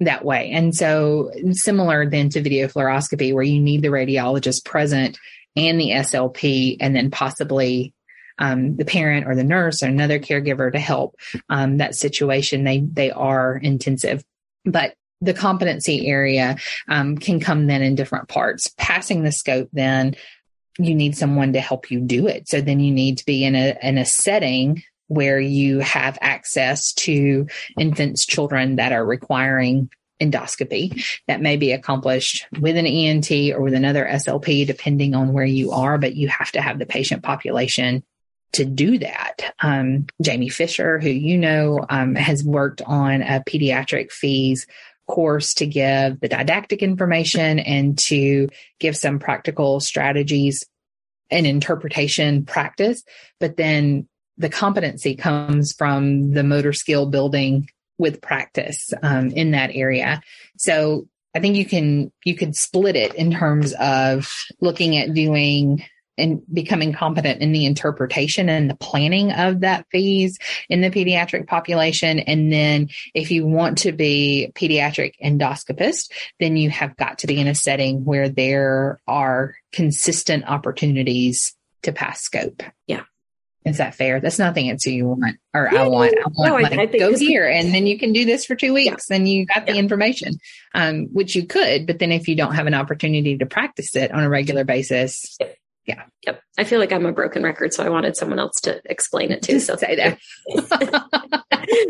that way. And so similar then to video fluoroscopy where you need the radiologist present and the SLP and then possibly um, the parent or the nurse or another caregiver to help um, that situation. They they are intensive, but the competency area um, can come then in different parts. Passing the scope, then you need someone to help you do it. So then you need to be in a in a setting where you have access to infants, children that are requiring endoscopy that may be accomplished with an ENT or with another SLP, depending on where you are, but you have to have the patient population to do that. Um, Jamie Fisher, who you know, um, has worked on a pediatric FEES course to give the didactic information and to give some practical strategies and interpretation practice. But then the competency comes from the motor skill building with practice um, in that area. So I think you can you could split it in terms of looking at doing and becoming competent in the interpretation and the planning of that FEES in the pediatric population. And then if you want to be pediatric endoscopist, then you have got to be in a setting where there are consistent opportunities to pass scope. Yeah. Is that fair? That's not the answer you want, or yeah, I want. I want no, like, I, I go here, and then you can do this for two weeks, yeah. and you got the yeah. information, um, which you could. But then, if you don't have an opportunity to practice it on a regular basis, yeah, yep. I feel like I'm a broken record, so I wanted someone else to explain it to. Just so say that,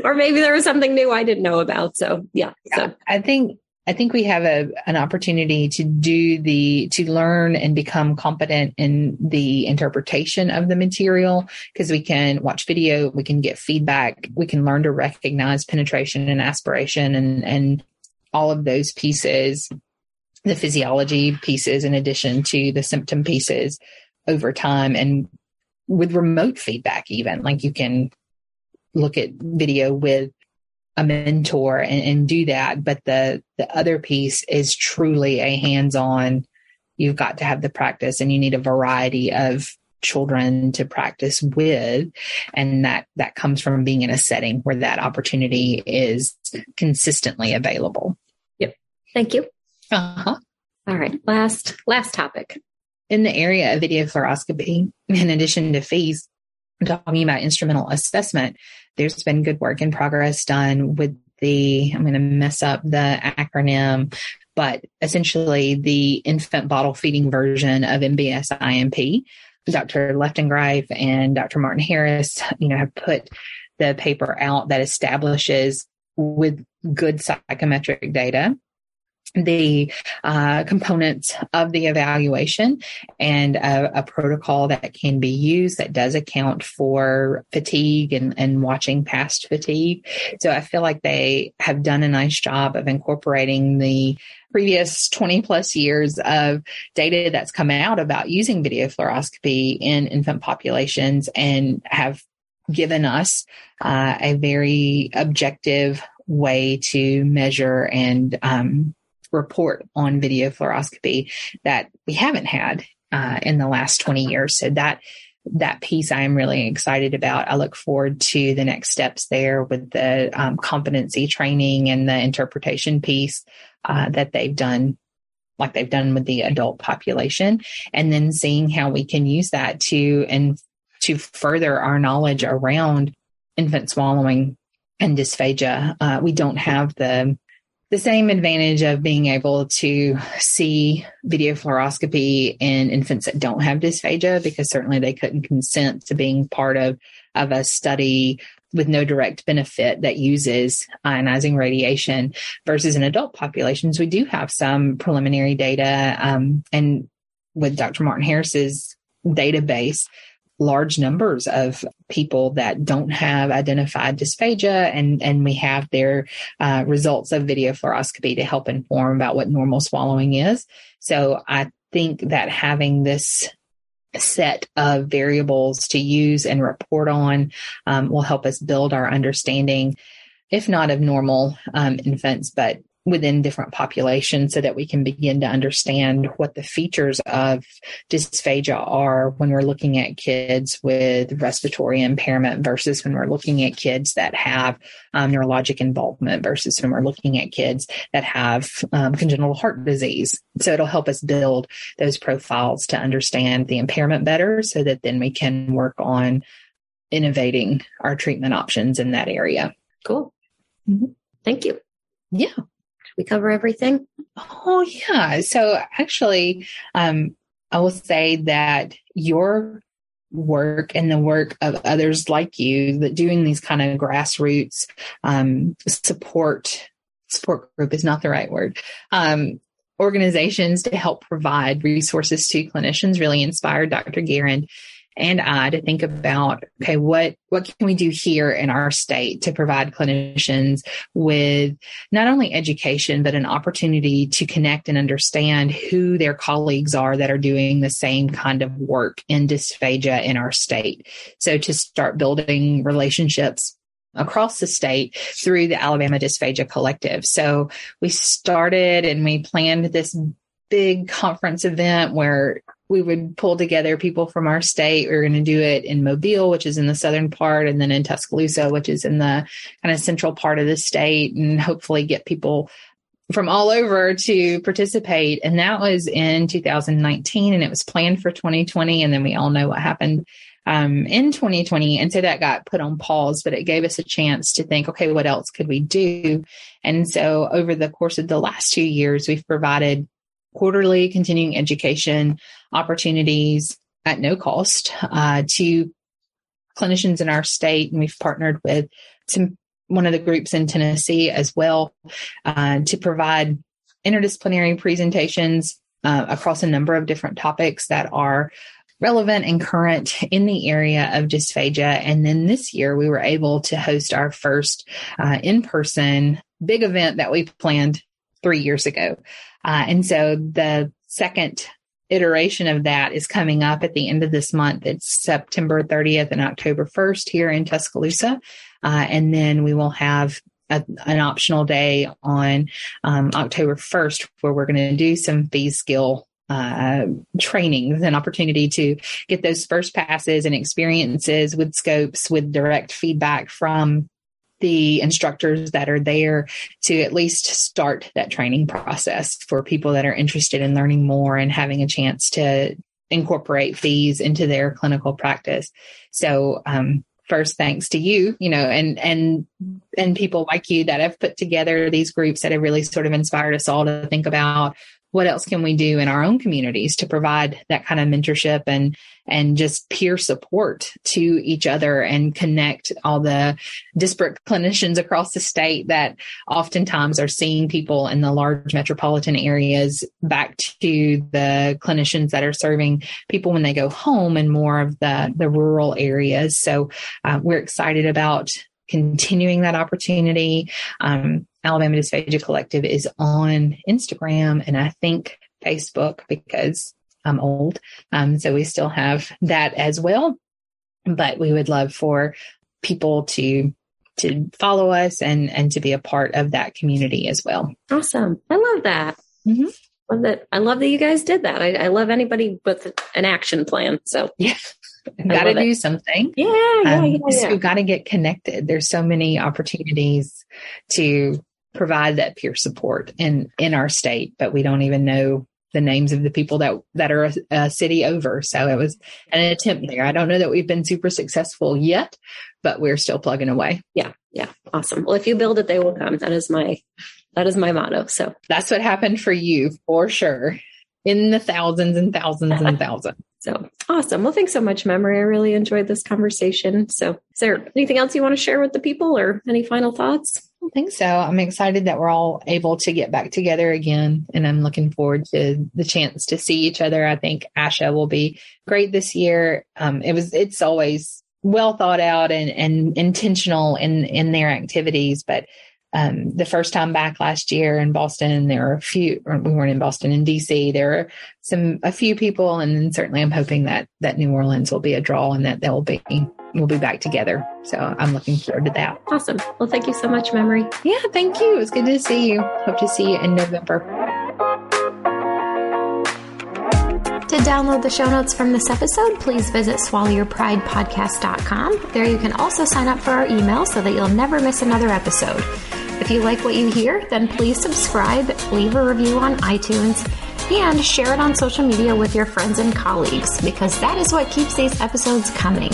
or maybe there was something new I didn't know about. So yeah, so I think I think we have a, an opportunity to do the, to learn and become competent in the interpretation of the material because we can watch video, we can get feedback, we can learn to recognize penetration and aspiration and, and all of those pieces, the physiology pieces in addition to the symptom pieces over time and with remote feedback, even like you can look at video with a mentor and, and do that. But the, the other piece is truly a hands on. You've got to have the practice and you need a variety of children to practice with. And that, that comes from being in a setting where that opportunity is consistently available. Yep. Thank you. Uh-huh. All right. Last, last topic. In the area of video fluoroscopy, in addition to FEES, talking about instrumental assessment, there's been good work in progress done with the, I'm going to mess up the acronym, but essentially the infant bottle feeding version of MBS IMP. Dr. Lefton-Greif and Dr. Martin Harris, you know, have put the paper out that establishes with good psychometric data the uh, components of the evaluation and a, a, protocol that can be used that does account for fatigue and, and watching past fatigue. So I feel like they have done a nice job of incorporating the previous 20 plus years of data that's come out about using video fluoroscopy in infant populations and have given us uh, a very objective way to measure and um, report on video fluoroscopy that we haven't had uh, in the last 20 years. So that that piece I am really excited about. I look forward to the next steps there with the um, competency training and the interpretation piece uh, that they've done, like they've done with the adult population, and then seeing how we can use that to and to further our knowledge around infant swallowing and dysphagia. Uh, we don't have the the same advantage of being able to see video fluoroscopy in infants that don't have dysphagia, because certainly they couldn't consent to being part of, of a study with no direct benefit that uses ionizing radiation versus in adult populations. We do have some preliminary data, um, and with Dr. Martin Harris's database, large numbers of people that don't have identified dysphagia and and we have their uh, results of video fluoroscopy to help inform about what normal swallowing is. So i think that having this set of variables to use and report on um, will help us build our understanding if not of normal um, infants but within different populations so that we can begin to understand what the features of dysphagia are when we're looking at kids with respiratory impairment versus when we're looking at kids that have um, neurologic involvement versus when we're looking at kids that have um, congenital heart disease. So it'll help us build those profiles to understand the impairment better so that then we can work on innovating our treatment options in that area. Cool. Mm-hmm. Thank you. Yeah we cover everything? Oh, yeah. So actually, um, I will say that your work and the work of others like you that doing these kind of grassroots um, support support group is not the right word um, organizations to help provide resources to clinicians really inspired dr Guerin and I to think about, okay, what, what can we do here in our state to provide clinicians with not only education, but an opportunity to connect and understand who their colleagues are that are doing the same kind of work in dysphagia in our state. So to start building relationships across the state through the Alabama Dysphagia Collective. So we started and we planned this big conference event where we would pull together people from our state. We are going to do it in Mobile, which is in the southern part, and then in Tuscaloosa, which is in the kind of central part of the state, and hopefully get people from all over to participate. And that was in 2019, and it was planned for 2020. And then we all know what happened um, in 2020. And so that got put on pause, but it gave us a chance to think, okay, what else could we do? And so over the course of the last two years, we've provided quarterly continuing education opportunities at no cost uh, to clinicians in our state. And we've partnered with some one of the groups in Tennessee as well uh, to provide interdisciplinary presentations uh, across a number of different topics that are relevant and current in the area of dysphagia. And then this year we were able to host our first uh, in person big event that we planned three years ago. Uh, and so the second iteration of that is coming up at the end of this month. It's September 30th and October 1st here in Tuscaloosa. Uh, and then we will have a, an optional day on um, October 1st where we're going to do some FEES skill uh, trainings, an opportunity to get those first passes and experiences with scopes with direct feedback from the instructors that are there to at least start that training process for people that are interested in learning more and having a chance to incorporate FEES into their clinical practice. So, um, first thanks to you you know and and and people like you that have put together these groups that have really sort of inspired us all to think about what else can we do in our own communities to provide that kind of mentorship and and just peer support to each other and connect all the disparate clinicians across the state that oftentimes are seeing people in the large metropolitan areas back to the clinicians that are serving people when they go home and more of the the rural areas. So uh, we're excited about continuing that opportunity. Um, Alabama Dysphagia Collective is on Instagram and I think Facebook because I'm old. Um, so we still have that as well. But we would love for people to to follow us and and to be a part of that community as well. Awesome. I love that. Mm-hmm. Love that. I love that you guys did that. I, I love anybody with an action plan. So yeah. got to do it. something. Yeah, yeah, um, yeah, yeah. We've got to get connected. There's so many opportunities to provide that peer support in in our state, but we don't even know the names of the people that that are a, a, city over. So it was an attempt there. I don't know that we've been super successful yet, but we're still plugging away. Yeah, yeah, awesome. Well, if you build it, they will come. That is my that is my motto. So that's what happened for you for sure. In the thousands and thousands and thousands. So awesome. Well, thanks so much, Memory. I really enjoyed this conversation. So, is there anything else you want to share with the people or any final thoughts? I think so. I'm excited that we're all able to get back together again, and I'm looking forward to the chance to see each other. I think ASHA will be great this year. Um, it was, it's always well thought out and, and intentional in, in their activities, but um, the first time back last year in Boston, there were a few, we weren't in Boston, in DC, there were some, a few people. And certainly I'm hoping that, that New Orleans will be a draw and that they'll be, we'll be back together. So I'm looking forward to that. Awesome. Well, thank you so much, Memory. Yeah, thank you. It was good to see you. Hope to see you in November. To download the show notes from this episode, please visit swallowyourpridepodcast.com. There you can also sign up for our email so that you'll never miss another episode. If you like what you hear, then please subscribe, leave a review on iTunes, and share it on social media with your friends and colleagues because that is what keeps these episodes coming.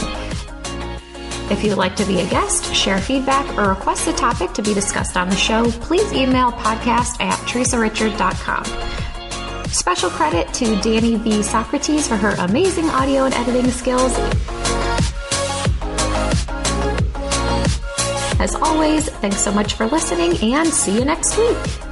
If you'd like to be a guest, share feedback, or request a topic to be discussed on the show, please email podcast at theresarichard.com. Special credit to Danny V. Socrates for her amazing audio and editing skills. As always, thanks so much for listening and see you next week.